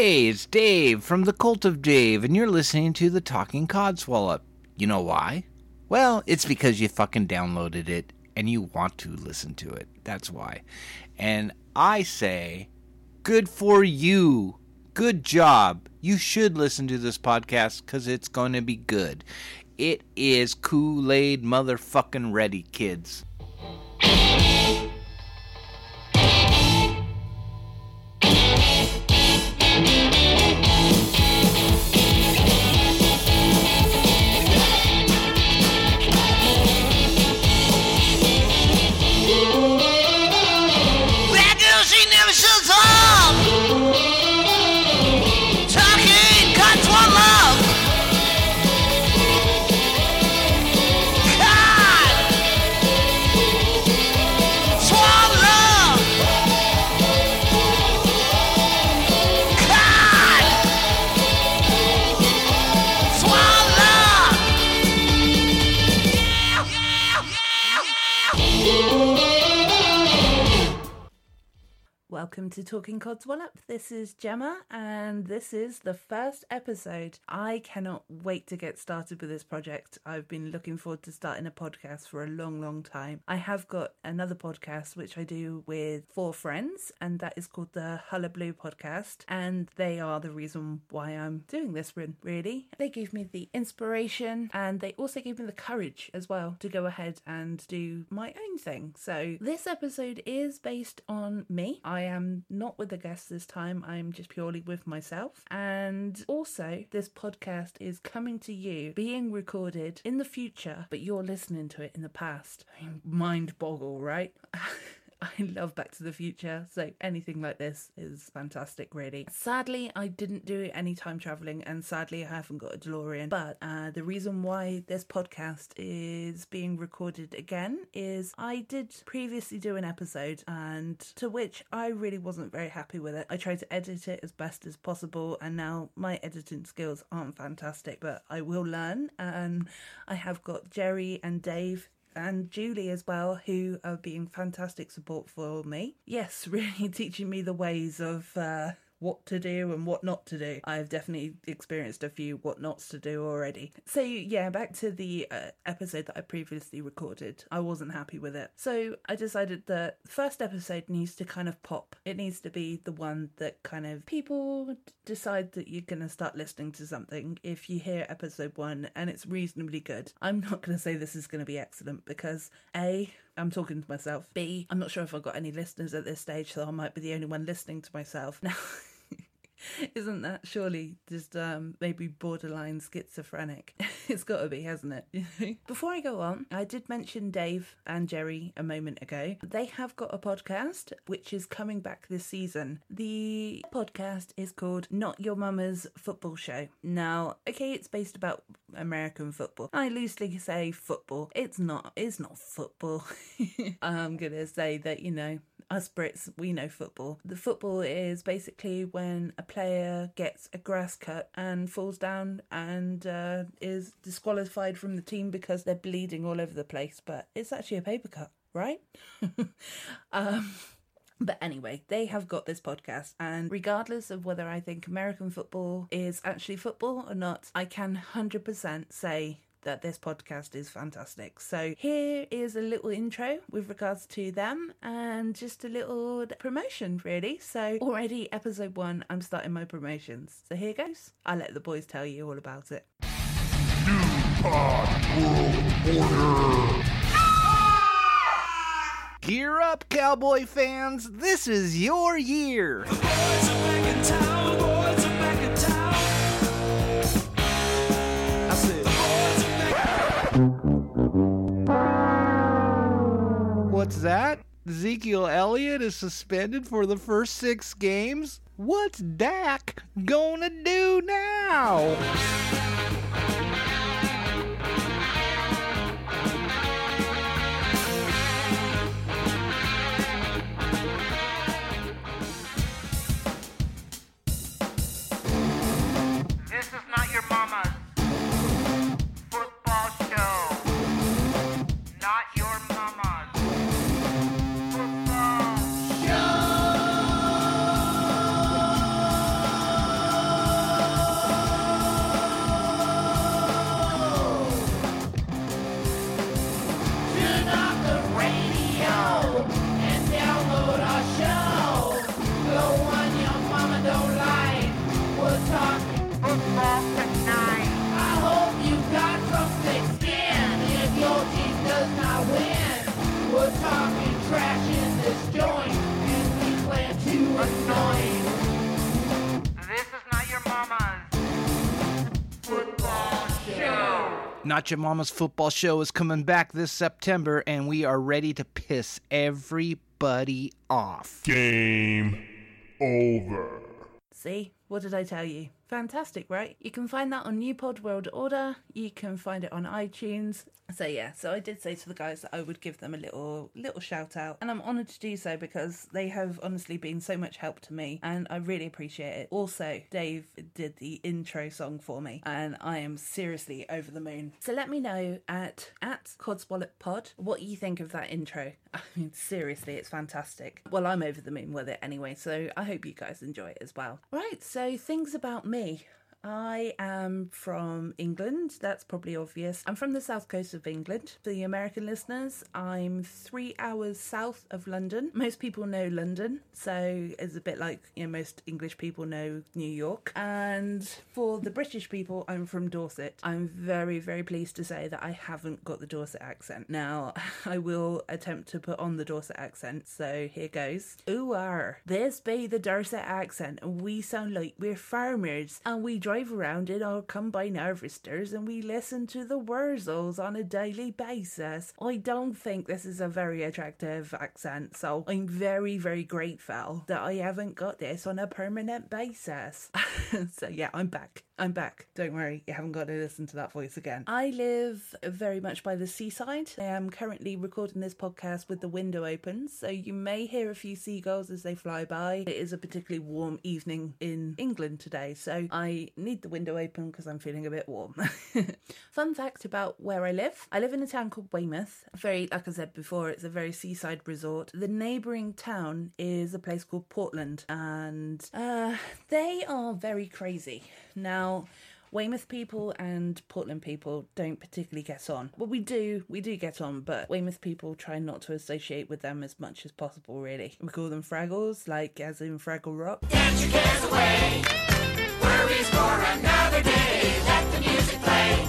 Hey, it's Dave from the Cult of Dave, and you're listening to the Talking Codswallop. You know why? Well, it's because you fucking downloaded it and you want to listen to it. That's why. And I say, good for you. Good job. You should listen to this podcast because it's going to be good. It is Kool Aid motherfucking ready, kids. Welcome to Talking Codswallop. This is Gemma, and this is the first episode. I cannot wait to get started with this project. I've been looking forward to starting a podcast for a long, long time. I have got another podcast which I do with four friends, and that is called the Hullabaloo Podcast. And they are the reason why I'm doing this, re- really. They gave me the inspiration, and they also gave me the courage as well to go ahead and do my own thing. So, this episode is based on me. I am not with a guest this time, I'm just purely with myself. And also, this podcast is coming to you, being recorded in the future, but you're listening to it in the past. Mind boggle, right? I love Back to the Future, so anything like this is fantastic, really. Sadly, I didn't do any time traveling, and sadly, I haven't got a DeLorean. But uh, the reason why this podcast is being recorded again is I did previously do an episode, and to which I really wasn't very happy with it. I tried to edit it as best as possible, and now my editing skills aren't fantastic, but I will learn. And I have got Jerry and Dave and Julie as well, who are being fantastic support for me. Yes, really teaching me the ways of uh, what to do and what not to do. I've definitely experienced a few what nots to do already. So, yeah, back to the uh, episode that I previously recorded. I wasn't happy with it. So, I decided that the first episode needs to kind of pop. It needs to be the one that kind of people decide that you're going to start listening to something if you hear episode one and it's reasonably good. I'm not going to say this is going to be excellent because A, I'm talking to myself. B, I'm not sure if I've got any listeners at this stage, so I might be the only one listening to myself. Now, isn't that surely just um, maybe borderline schizophrenic? it's got to be, hasn't it? Before I go on, I did mention Dave and Jerry a moment ago. They have got a podcast which is coming back this season. The podcast is called Not Your Mama's Football Show. Now, okay, it's based about American football. I loosely say football. It's not. It's not football. I'm gonna say that you know us Brits, we know football. The football is basically when a player gets a grass cut and falls down and uh, is disqualified from the team because they're bleeding all over the place, but it's actually a paper cut, right? um, but anyway, they have got this podcast, and regardless of whether I think American football is actually football or not, I can 100% say that this podcast is fantastic. So, here is a little intro with regards to them and just a little promotion, really. So, already episode one, I'm starting my promotions. So, here goes. I'll let the boys tell you all about it. Gear up, cowboy fans. This is your year. What's that? Ezekiel Elliott is suspended for the first six games? What's Dak gonna do now? Not Your Mama's Football Show is coming back this September, and we are ready to piss everybody off. Game over. See, what did I tell you? Fantastic, right? You can find that on New Pod World Order. You can find it on iTunes. So yeah, so I did say to the guys that I would give them a little little shout out, and I'm honoured to do so because they have honestly been so much help to me, and I really appreciate it. Also, Dave did the intro song for me, and I am seriously over the moon. So let me know at at Codswallop Pod what you think of that intro. I mean, seriously, it's fantastic. Well, I'm over the moon with it anyway, so I hope you guys enjoy it as well. Right, so things about me. I am from England. That's probably obvious. I'm from the south coast of England. For the American listeners, I'm three hours south of London. Most people know London, so it's a bit like you know most English people know New York. And for the British people, I'm from Dorset. I'm very, very pleased to say that I haven't got the Dorset accent. Now, I will attempt to put on the Dorset accent. So here goes. Ooh, are this be the Dorset accent, and we sound like we're farmers, and we drive around in our combine harvesters and we listen to the Wurzels on a daily basis. I don't think this is a very attractive accent, so I'm very, very grateful that I haven't got this on a permanent basis. so yeah, I'm back. I'm back. Don't worry, you haven't got to listen to that voice again. I live very much by the seaside. I am currently recording this podcast with the window open, so you may hear a few seagulls as they fly by. It is a particularly warm evening in England today, so I need the window open because I'm feeling a bit warm. Fun fact about where I live I live in a town called Weymouth. Very, like I said before, it's a very seaside resort. The neighbouring town is a place called Portland, and uh, they are very crazy. Now, Weymouth people and Portland people don't particularly get on. Well, we do, we do get on, but Weymouth people try not to associate with them as much as possible, really. We call them Fraggles, like as in Fraggle Rock. Dance your cares away. Worries for another day. Let the music play.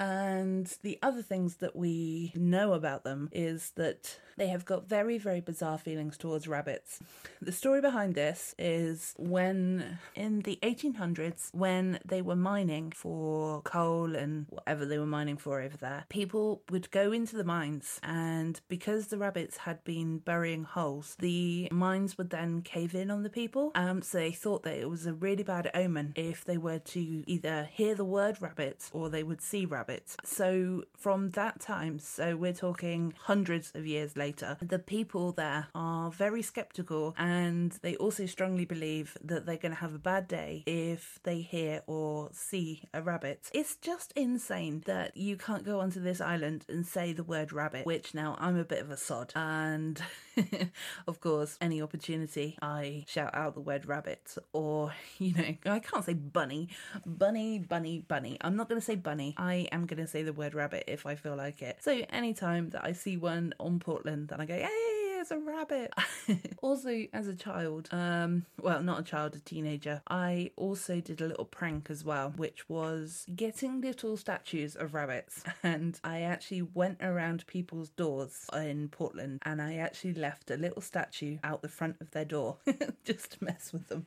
And the other things that we know about them is that they have got very, very bizarre feelings towards rabbits. The story behind this is when, in the 1800s, when they were mining for coal and whatever they were mining for over there, people would go into the mines, and because the rabbits had been burying holes, the mines would then cave in on the people. Um, so they thought that it was a really bad omen if they were to either hear the word rabbits or they would see rabbits. So from that time, so we're talking hundreds of years later, the people there are very skeptical and they also strongly believe that they're going to have a bad day if they hear or see a rabbit. It's just insane that you can't go onto this island and say the word rabbit, which now I'm a bit of a sod. And of course, any opportunity, I shout out the word rabbit or, you know, I can't say bunny. Bunny, bunny, bunny. I'm not going to say bunny. I am going to say the word rabbit if I feel like it. So anytime that I see one on Portland, then I go, hey, it's a rabbit. also, as a child, um, well, not a child, a teenager, I also did a little prank as well, which was getting little statues of rabbits. And I actually went around people's doors in Portland and I actually left a little statue out the front of their door just to mess with them.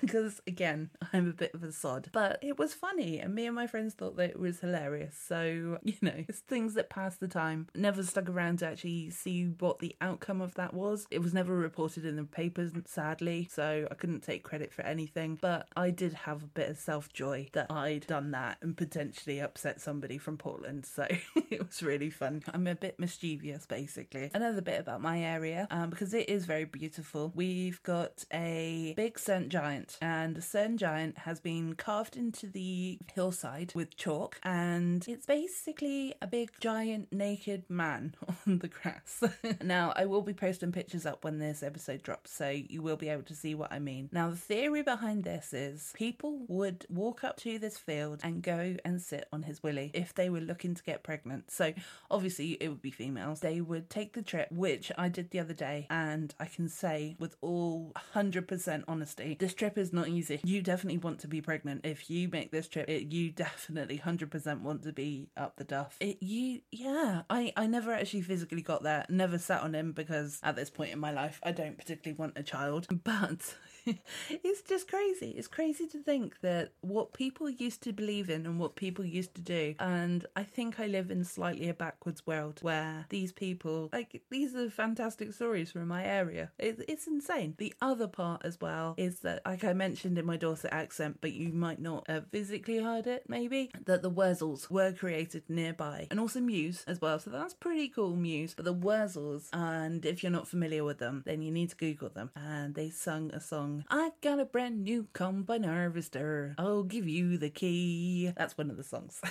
because, again, I'm a bit of a sod. But it was funny, and me and my friends thought that it was hilarious. So, you know, it's things that pass the time. Never stuck around to actually see what the outcome of that was. It was never reported in the papers, sadly, so I couldn't take credit for anything. But I did have a bit of self joy that I'd done that and potentially upset somebody from Portland. So it was really fun. I'm a bit mischievous, basically. Another bit about my area, um, because it is very beautiful. We've got a big Cerne Giant, and the Cerne Giant has been carved into the hillside with chalk, and it's basically a big giant naked man on the grass. now, I will be posting pictures up when this episode drops, so you will be able to see what I mean. Now, the theory behind this is people would walk up to this field and go and sit on his willy if they were looking to get pregnant. So, obviously, it would be females. They would take the trip, which I did the other day, and I can say with all 100% honesty, this trip is not easy. You definitely want to be pregnant. If you make this trip, it, you definitely 100% want to be up the duff. It, you, yeah, I, I never actually physically got there, never sat on him because at this point in my life, I don't particularly want a child. But it's just crazy. It's crazy to think that what people used to believe in and what people used to do. And I think I live in slightly a backwards world where these people, like, these are fantastic stories from my area. It, it's insane. The other part as well is that, like I mentioned in my Dorset accent, but you might not have physically heard it, maybe, that the Wurzels were created nearby and also Muse as well. So that's pretty cool, Muse. But the Wurzels, and if you're not familiar with them, then you need to Google them. And they sung a song, I got a brand new combine harvester. I'll give you the key. That's one of the songs.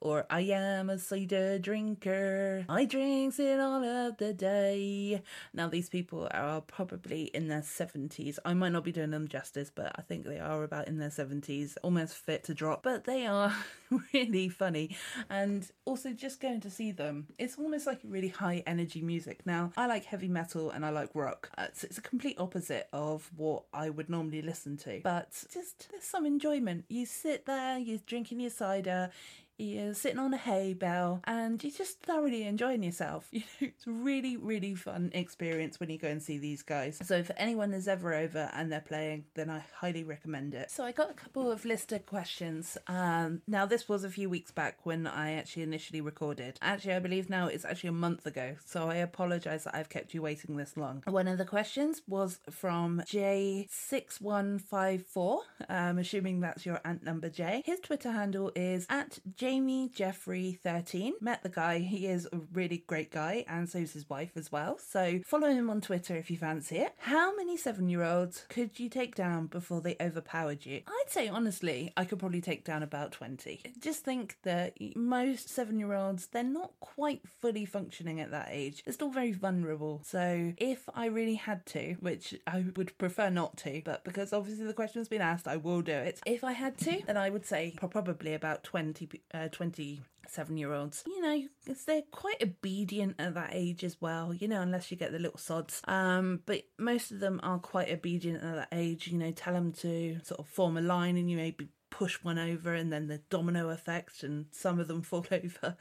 Or I am a cider drinker. I drinks it all of the day. Now these people are probably in their seventies. I might not be doing them justice, but I think they are about in their seventies, almost fit to drop. But they are really funny, and also just going to see them, it's almost like really high energy music. Now I like heavy metal and I like rock. Uh, it's a complete opposite of what I would normally listen to, but just there's some enjoyment. You sit there, you're drinking your cider. You're sitting on a hay bale and you're just thoroughly enjoying yourself. You know, it's a really, really fun experience when you go and see these guys. So, if anyone is ever over and they're playing, then I highly recommend it. So, I got a couple of listed questions. Um, now, this was a few weeks back when I actually initially recorded. Actually, I believe now it's actually a month ago. So, I apologize that I've kept you waiting this long. One of the questions was from J6154. I'm assuming that's your ant number J. His Twitter handle is at Jamie Jeffrey 13. Met the guy. He is a really great guy, and so is his wife as well. So follow him on Twitter if you fancy it. How many seven year olds could you take down before they overpowered you? I'd say honestly, I could probably take down about 20. Just think that most seven year olds, they're not quite fully functioning at that age. They're still very vulnerable. So if I really had to, which I would prefer not to, but because obviously the question's been asked, I will do it. If I had to, then I would say probably about 20, uh, 27 year olds. You know, they're quite obedient at that age as well, you know, unless you get the little sods. Um, but most of them are quite obedient at that age, you know, tell them to sort of form a line and you maybe push one over and then the domino effect and some of them fall over.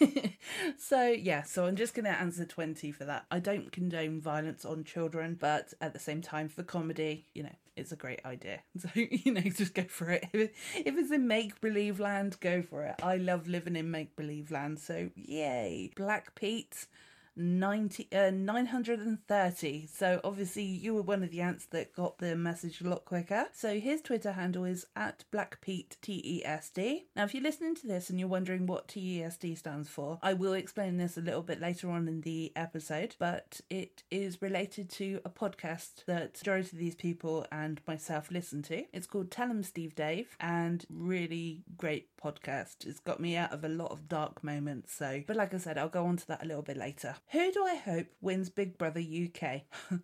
so yeah, so I'm just gonna answer 20 for that. I don't condone violence on children, but at the same time for comedy, you know, it's a great idea. So, you know, just go for it. If, it's in make believe land, go for it. I love living in make believe land, so yay. Black Pete 90 uh, 930 so obviously you were one of the ants that got the message a lot quicker. So his twitter handle is at blackpete t-e-s-d now if you're listening to this and you're wondering what t-e-s-d stands for i will explain this a little bit later on in the episode but it is related to a podcast that majority of these people and myself listen to. It's called tell 'em steve dave and really great podcast. It's got me out of a lot of dark moments so but like i said i'll go on to that a little bit later who do I hope wins Big Brother UK?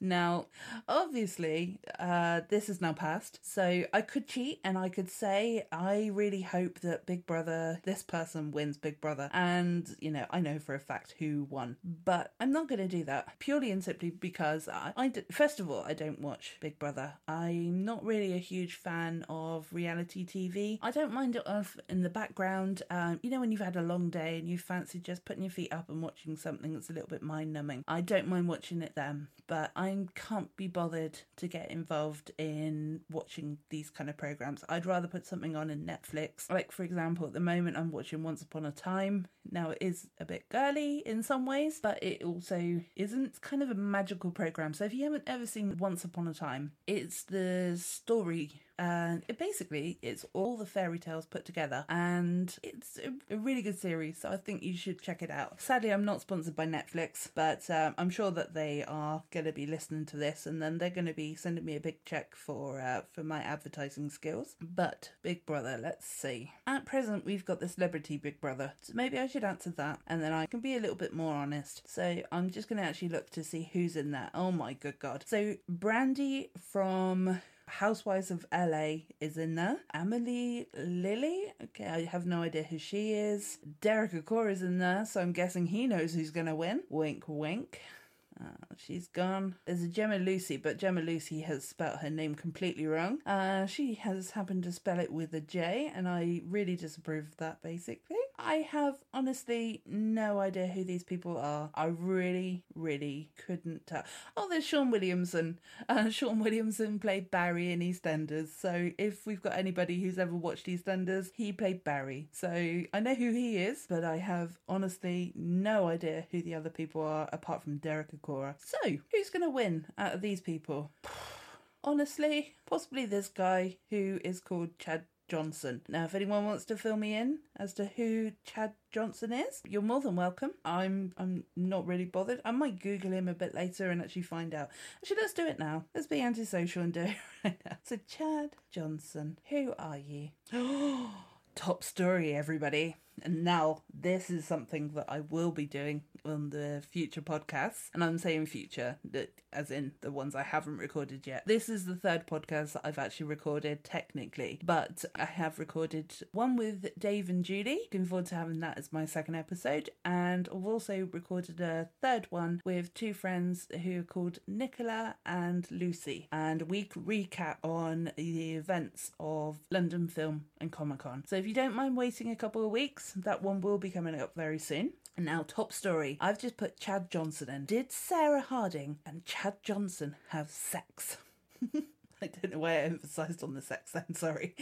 now, obviously, uh, this is now past, so I could cheat and I could say I really hope that Big Brother, this person wins Big Brother, and you know I know for a fact who won, but I'm not going to do that purely and simply because I, I d- first of all I don't watch Big Brother. I'm not really a huge fan of reality TV. I don't mind it off in the background. Um, you know when you've had a long day and you fancy just putting your feet up and watching something that's a little bit mind numbing. I don't mind watching it then, but I can't be bothered to get involved in watching these kind of programs. I'd rather put something on in Netflix. Like, for example, at the moment I'm watching Once Upon a Time. Now, it is a bit girly in some ways, but it also isn't. It's kind of a magical program. So, if you haven't ever seen Once Upon a Time, it's the story and it basically it's all the fairy tales put together and it's a, a really good series so i think you should check it out. Sadly i'm not sponsored by netflix but um, i'm sure that they are going to be listening to this and then they're going to be sending me a big check for uh, for my advertising skills. But big brother let's see. At present we've got the celebrity big brother so maybe i should answer that and then i can be a little bit more honest. So i'm just going to actually look to see who's in there oh my good god. So Brandi from Housewives of LA is in there. Amelia Lily, okay, I have no idea who she is. Derek Acorah is in there, so I'm guessing he knows who's gonna win. Wink, wink. Uh, she's gone. There's a Jemma Lucy, but Jemma Lucy has spelt her name completely wrong. Uh, she has happened to spell it with a J, and I really disapprove of that, basically. I have honestly no idea who these people are. I really, really couldn't tell. Oh, there's Shaun Williamson. Uh, Shaun Williamson played Barry in EastEnders. So if we've got anybody who's ever watched EastEnders, he played Barry. So I know who he is, but I have honestly no idea who the other people are apart from Derek Acorah. So who's going to win out of these people? Honestly, possibly this guy who is called Chad Johnson. Now, if anyone wants to fill me in as to who Chad Johnson is, you're more than welcome. I'm I'm not really bothered. I might Google him a bit later and actually find out. Actually, let's do it now. Let's be antisocial and do it right now. So, Chad Johnson, who are you? Top story, everybody. And now this is something that I will be doing on the future podcasts. And I'm saying future, that as in the ones I haven't recorded yet. This is the third podcast that I've actually recorded technically, but I have recorded one with Dave and Julie. Looking forward to having that as my second episode. And I've also recorded a third one with two friends who are called Nicola and Lucy. And we recap on the events of London Film and Comic Con. So if you don't mind waiting a couple of weeks, that one will be coming up very soon. And now, top story. I've just put Chad Johnson in. Did Sarah Harding and Chad Johnson have sex? I don't know why I emphasised on the sex then, sorry.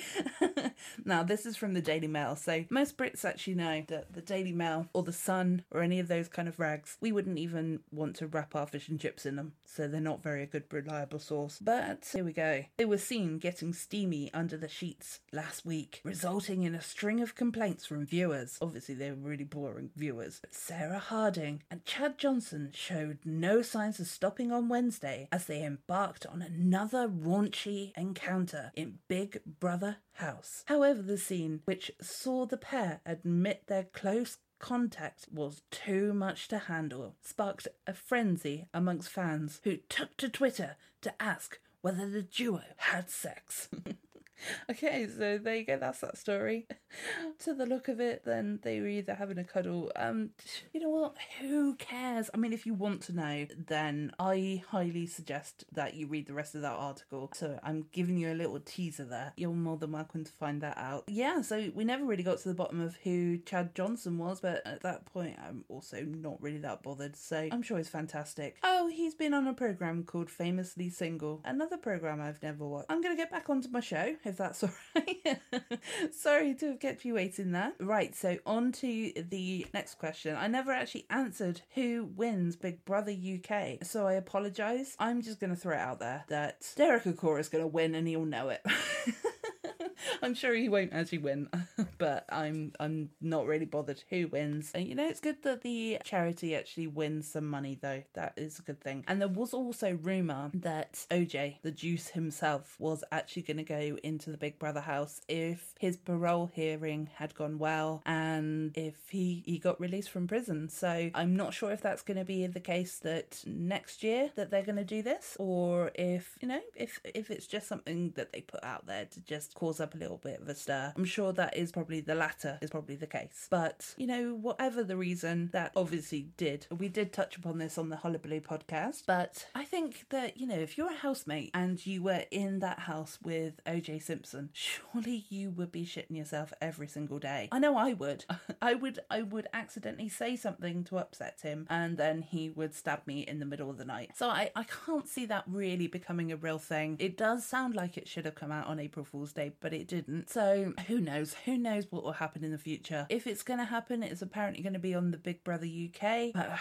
now, this is from the Daily Mail. So, most Brits actually know that the Daily Mail or the Sun or any of those kind of rags, we wouldn't even want to wrap our fish and chips in them. So, they're not very a good, reliable source. But here we go. They were seen getting steamy under the sheets last week, resulting in a string of complaints from viewers. Obviously, they were really boring viewers. But Sarah Harding and Chad Johnson showed no signs of stopping on Wednesday as they embarked on another raunchy encounter in Big Brother House. However, the scene, which saw the pair admit their close contact was too much to handle, sparked a frenzy amongst fans who took to Twitter to ask whether the duo had sex. okay, so there you go, that's that story. to the look of it, then they were either having a cuddle. Um, you know what? Who cares? I mean, if you want to know, then I highly suggest that you read the rest of that article. So I'm giving you a little teaser there. You're more than welcome to find that out. Yeah, so we never really got to the bottom of who Chad Johnson was, but at that point, I'm also not really that bothered. So I'm sure he's fantastic. Oh, he's been on a program called Famously Single, another program I've never watched. I'm gonna get back onto my show if that's all right. Sorry to have kept you waiting there. Right, so on to the next question. I never actually answered who wins Big Brother UK, so I apologise. I'm just going to throw it out there that Derek Acorah is going to win and he'll know it. I'm sure he won't actually win, but I'm I'm not really bothered who wins. And you know, it's good that the charity actually wins some money though. That is a good thing. And there was also rumor that OJ, the Juice himself, was actually going to go into the Big Brother house if his parole hearing had gone well and if he he got released from prison. So I'm not sure if that's going to be the case that next year that they're going to do this, or if you know if if it's just something that they put out there to just cause up a little bit of a stir. I'm sure that is probably the latter is probably the case. But you know, whatever the reason, that obviously did. We did touch upon this on the Hullabaloo podcast, but I think that you know, if you're a housemate and you were in that house with OJ Simpson, surely you would be shitting yourself every single day. I know I would. I would. I would accidentally say something to upset him, and then he would stab me in the middle of the night. So I, I can't see that really becoming a real thing. It does sound like it should have come out on April Fool's Day, but it didn't. So who knows? Who knows what will happen in the future? If it's going to happen, it's apparently going to be on the Big Brother UK. But,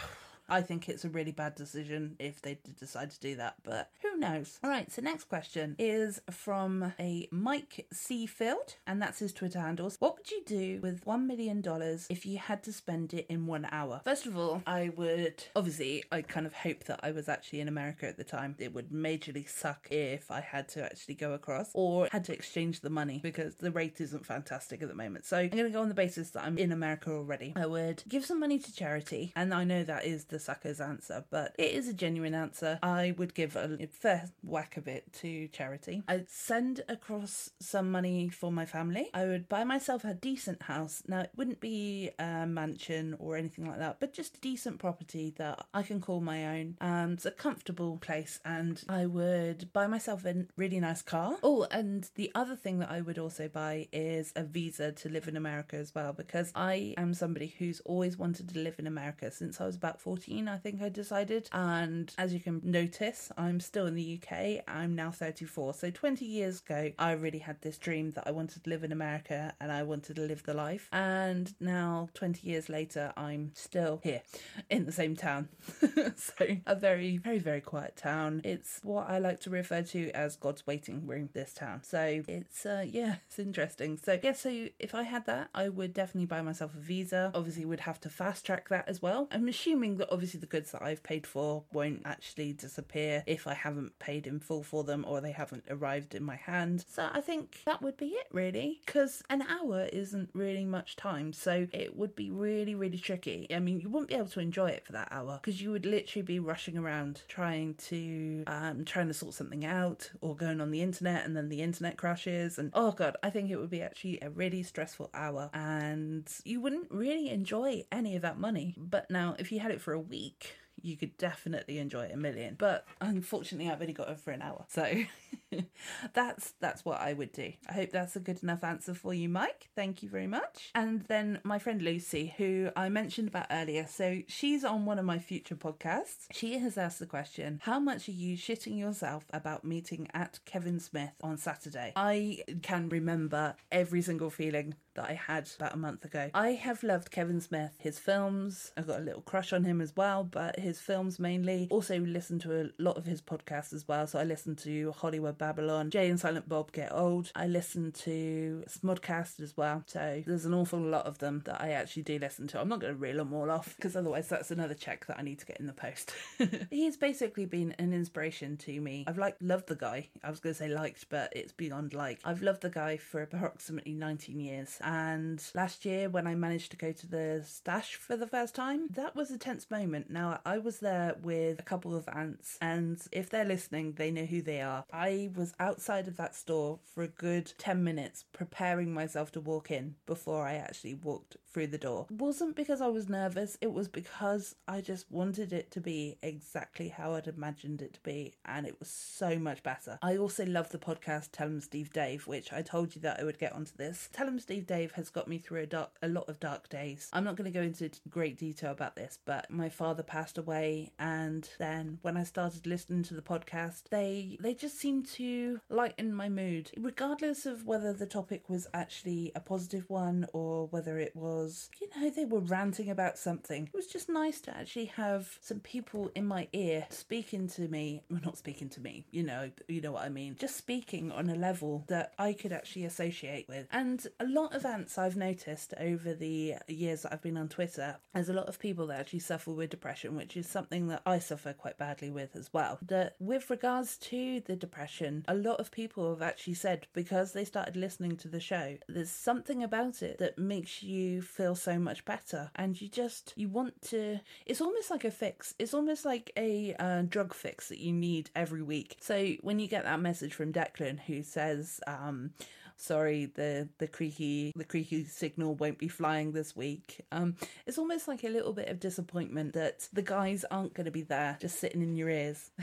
I think it's a really bad decision if they did decide to do that, but who knows? All right, so next question is from a Mike Seafield, and that's his Twitter handles. What would you do with $1 million if you had to spend it in one hour? First of all, I would obviously, I kind of hope that I was actually in America at the time. It would majorly suck if I had to actually go across or had to exchange the money because the rate isn't fantastic at the moment. So I'm going to go on the basis that I'm in America already. I would give some money to charity, and I know that is the sucker's answer, but it is a genuine answer. I would give a fair whack of it to charity. I'd send across some money for my family. I would buy myself a decent house. Now, it wouldn't be a mansion or anything like that, but just a decent property that I can call my own. Um, it's a comfortable place, and I would buy myself a really nice car. Oh, and the other thing that I would also buy is a visa to live in America as well, because I am somebody who's always wanted to live in America since I was about 14, I think I decided. And as you can notice, I'm still in the UK. I'm now 34. So 20 years ago, I really had this dream that I wanted to live in America and I wanted to live the life. And now, 20 years later, I'm still here in the same town. so a very, very, very quiet town. It's what I like to refer to as God's waiting room, this town. So it's, uh, yeah, it's interesting. So, yeah, so if I had that, I would definitely buy myself a visa. Obviously, would have to fast track that as well. I'm assuming that obviously the goods that I've paid for won't actually disappear if I haven't paid in full for them or they haven't arrived in my hand. So I think that would be it really, because an hour isn't really much time. So it would be really, really tricky. I mean, you wouldn't be able to enjoy it for that hour because you would literally be rushing around trying to um, trying to sort something out or going on the internet and then the internet crashes and oh god, I think it would be actually a really stressful hour and you wouldn't really enjoy any of that money. But now if you had it for a week, you could definitely enjoy it a million. But unfortunately, I've only got it for an hour, so that's that's what I would do. I hope that's a good enough answer for you, Mike. Thank you very much. And then my friend Lucy, who I mentioned about earlier, so she's on one of my future podcasts. She has asked the question: How much are you shitting yourself about meeting at Kevin Smith on Saturday? I can remember every single feeling that I had about a month ago. I have loved Kevin Smith, his films. I've got a little crush on him as well, but his films mainly. Also listen to a lot of his podcasts as well. So I listen to Hollywood Babylon, Jay and Silent Bob Get Old. I listen to Smodcast as well. So there's an awful lot of them that I actually do listen to. I'm not going to reel them all off because otherwise that's another check that I need to get in the post. He's basically been an inspiration to me. I've like loved the guy. I was going to say liked, but it's beyond like. I've loved the guy for approximately 19 years and last year, when I managed to go to the stash for the first time, that was a tense moment. Now, I was there with a couple of aunts, and if they're listening, they know who they are. I was outside of that store for a good 10 minutes preparing myself to walk in before I actually walked through the door. It wasn't because I was nervous, it was because I just wanted it to be exactly how I'd imagined it to be, and it was so much better. I also love the podcast Tell 'em Steve Dave, which I told you that I would get onto this. Tell 'em Steve Dave has got me through a dark, a lot of dark days. I'm not going to go into great detail about this, but my father passed away, and then when I started listening to the podcast, they they just seemed to lighten my mood, regardless of whether the topic was actually a positive one or whether it was, you know, they were ranting about something. It was just nice to actually have some people in my ear speaking to me, well, not speaking to me, you know, you know what I mean, just speaking on a level that I could actually associate with. And a lot of ants I've noticed over the years that I've been on Twitter, there's a lot of people that actually suffer with depression, which is something that I suffer quite badly with as well. That with regards to the depression, a lot of people have actually said because they started listening to the show, there's something about it that makes you feel so much better, and you just you want to. It's almost like a fix. It's almost like a uh, drug fix that you need every week. So when you get that message from Declan who says, um, sorry the the creaky the creaky signal won't be flying this week. Um it's almost like a little bit of disappointment that the guys aren't going to be there just sitting in your ears.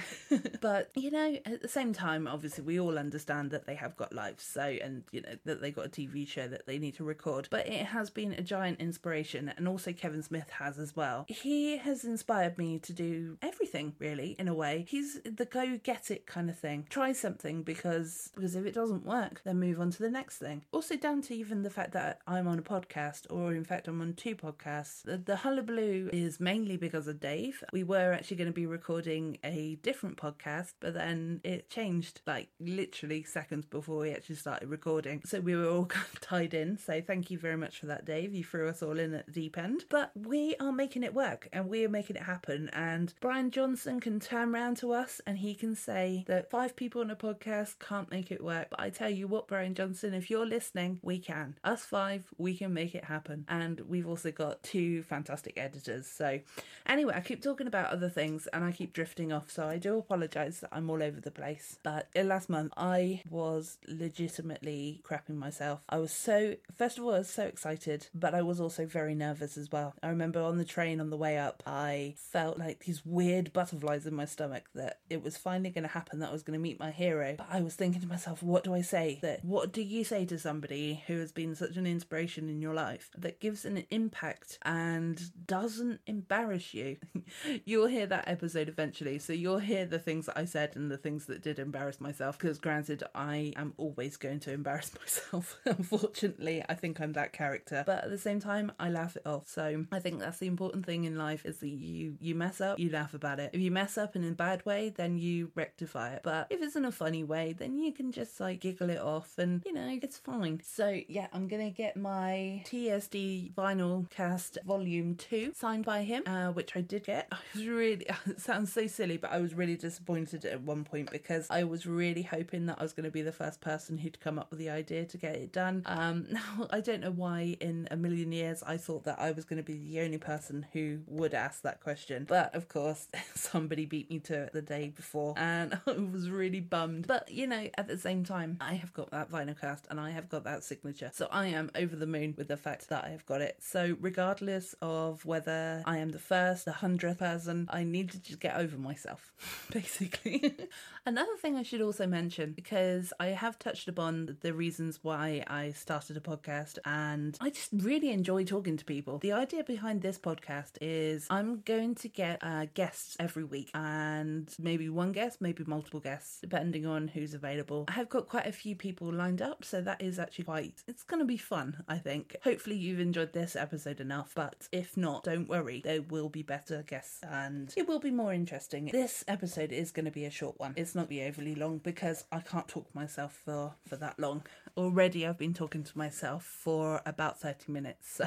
But you know at the same time obviously we all understand that they have got lives so and you know that they got a tv show that they need to record. But it has been a giant inspiration and also kevin smith has as well. He has inspired me to do everything really in a way. He's the go get it kind of thing. Try something because because if it doesn't work then move on to the next thing. Also, down to even the fact that I'm on a podcast, or in fact, I'm on two podcasts. The, the hullabaloo is mainly because of Dave. We were actually going to be recording a different podcast, but then it changed like literally seconds before we actually started recording. So we were all kind of tied in. So thank you very much for that, Dave. You threw us all in at the deep end. But we are making it work and we are making it happen. And Bryan Johnson can turn around to us and he can say that five people on a podcast can't make it work. But I tell you what, Bryan Johnson Johnson, if you're listening, we can. Us five, we can make it happen. And we've also got two fantastic editors. So, anyway, I keep talking about other things and I keep drifting off. So, I do apologize that I'm all over the place. But uh, last month, I was legitimately crapping myself. I was so, first of all, I was so excited, but I was also very nervous as well. I remember on the train on the way up, I felt like these weird butterflies in my stomach that it was finally going to happen that I was going to meet my hero. But I was thinking to myself, what do I say? That what do you say to somebody who has been such an inspiration in your life that gives an impact and doesn't embarrass you? you'll hear that episode eventually, so you'll hear the things that I said and the things that did embarrass myself. Because granted, I am always going to embarrass myself. Unfortunately, I think I'm that character, but at the same time, I laugh it off. So I think that's the important thing in life is that you you mess up, you laugh about it. If you mess up in a bad way, then you rectify it. But if it's in a funny way, then you can just like giggle it off, and you know it's fine. So yeah, I'm gonna get my TSD vinyl cast volume two signed by him, uh, which I did get. I was really it sounds so silly, but I was really disappointed at one point because I was really hoping that I was going to be the first person who'd come up with the idea to get it done. Um, now I don't know why in a million years I thought that I was going to be the only person who would ask that question, but of course somebody beat me to it the day before, and I was really bummed. But you know, at the same time, I have got that vinyl cast and I have got that signature, so I am over the moon with the fact that I have got it. So regardless of whether I am the first, the hundredth person, I need to just get over myself, basically. Another thing I should also mention, because I have touched upon the reasons why I started a podcast, and I just really enjoy talking to people. The idea behind this podcast is I'm going to get uh, guests every week, and maybe one guest, maybe multiple guests, depending on who's available. I have got quite a few people lined up, so that is actually quite, it's going to be fun, I think. Hopefully, you've enjoyed this episode enough, but if not, don't worry, there will be better guests and it will be more interesting. This episode is going to be a short one. It's not be overly long because I can't talk myself for for that long. Already I've been talking to myself for about 30 minutes, so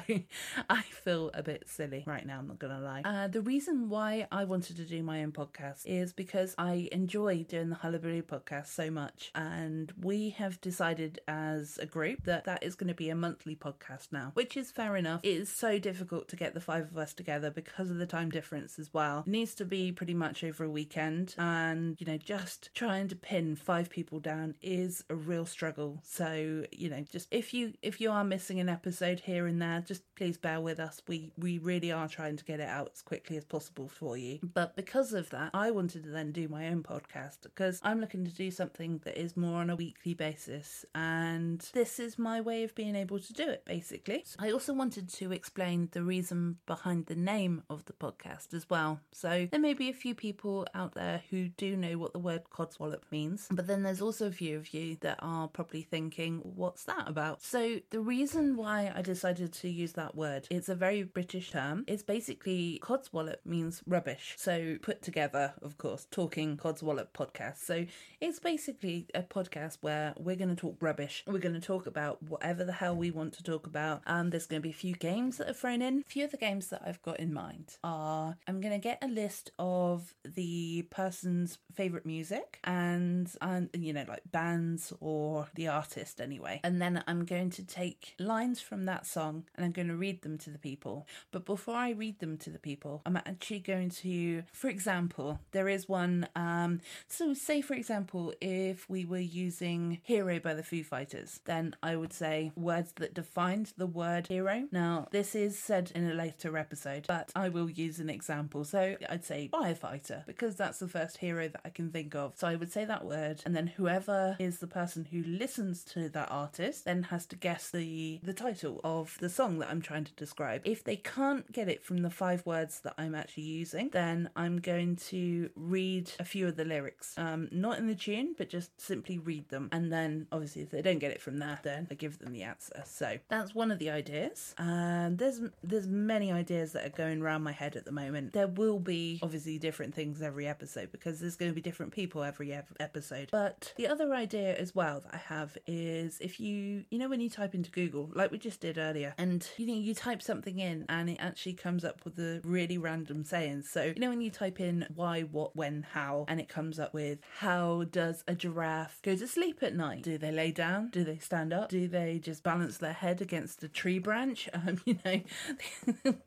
I feel a bit silly right now, I'm not gonna lie. Uh, the reason why I wanted to do my own podcast is because I enjoy doing the Hullabaloo podcast so much, and we have decided as a group that that is going to be a monthly podcast now, which is fair enough. It is so difficult to get the five of us together because of the time difference as well. It needs to be pretty much over a weekend, and you know, just trying to pin five people down is a real struggle. So, you know, just if you if you are missing an episode here and there, just please bear with us. We we really are trying to get it out as quickly as possible for you. But because of that, I wanted to then do my own podcast because I'm looking to do something that is more on a weekly basis and this is my way of being able to do it basically. I also wanted to explain the reason behind the name of the podcast as well. So there may be a few people out there who do know what the word codswallop means, but then there's also a few of you that are probably thinking, what's that about? So the reason why I decided to use that word, it's a very British term. It's basically codswallop means rubbish. So put together, of course, talking codswallop podcast. So it's basically a podcast where we're going to talk rubbish. We're going to talk about whatever the hell we want to talk about. Um, there's going to be a few games that are thrown in. A few of the games that I've got in mind are I'm going to get a list of the person's favorite music and and you know like bands or the artist anyway and then i'm going to take lines from that song and i'm going to read them to the people but before i read them to the people i'm actually going to for example there is one um so say for example if we were using hero by the foo fighters then i would say words that defined the word hero. Now this is said in a later episode but i will use an example. So i'd say firefighter because that's the first hero that i can think of. So i would say that word and then whoever is the person who listens to that artist then has to guess the the title of the song that i'm trying to describe. If they can't get it from the five words that i'm actually using then i'm going to read a few of the lyrics. Um not in the tune but just simply read them and then obviously if they don't get it from there then i give them the answer. So that's one of the ideas. And there's there's many ideas that are going around my head at the moment. There will be obviously different things every episode because there's going to be different people every ev- episode. But the other idea as well that i have is if you you know when you type into google like we just did earlier and you know you type something in and it actually comes up with a really random sayings so you know when you type in why what when how and it comes up with how does a giraffe go to sleep at night? Do they lay down? Do they stand up? Do they just balance their head against a tree branch? Um, you know,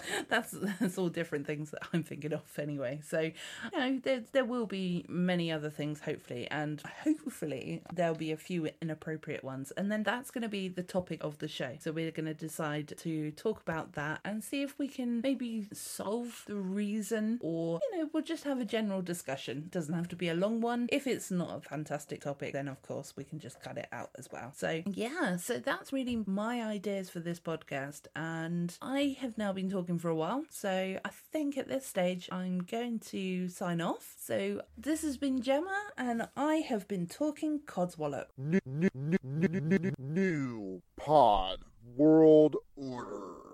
that's that's all different things that I'm thinking of anyway. So, you know, there there will be many other things hopefully, and hopefully there'll be a few inappropriate ones, and then that's going to be the topic of the show. So we're going to decide to talk about that and see if we can maybe solve the reason, or you know, we'll just have a general discussion. Doesn't have to be a long one. If it's not a fantastic topic, then of course we can just cut it out as well. So yeah, so that's really my ideas for this podcast, and I have now been talking for a while, so I think at this stage I'm going to sign off. So this has been Gemma, and I have been talking Codswallop. New, new, new, new, new, new pod world order.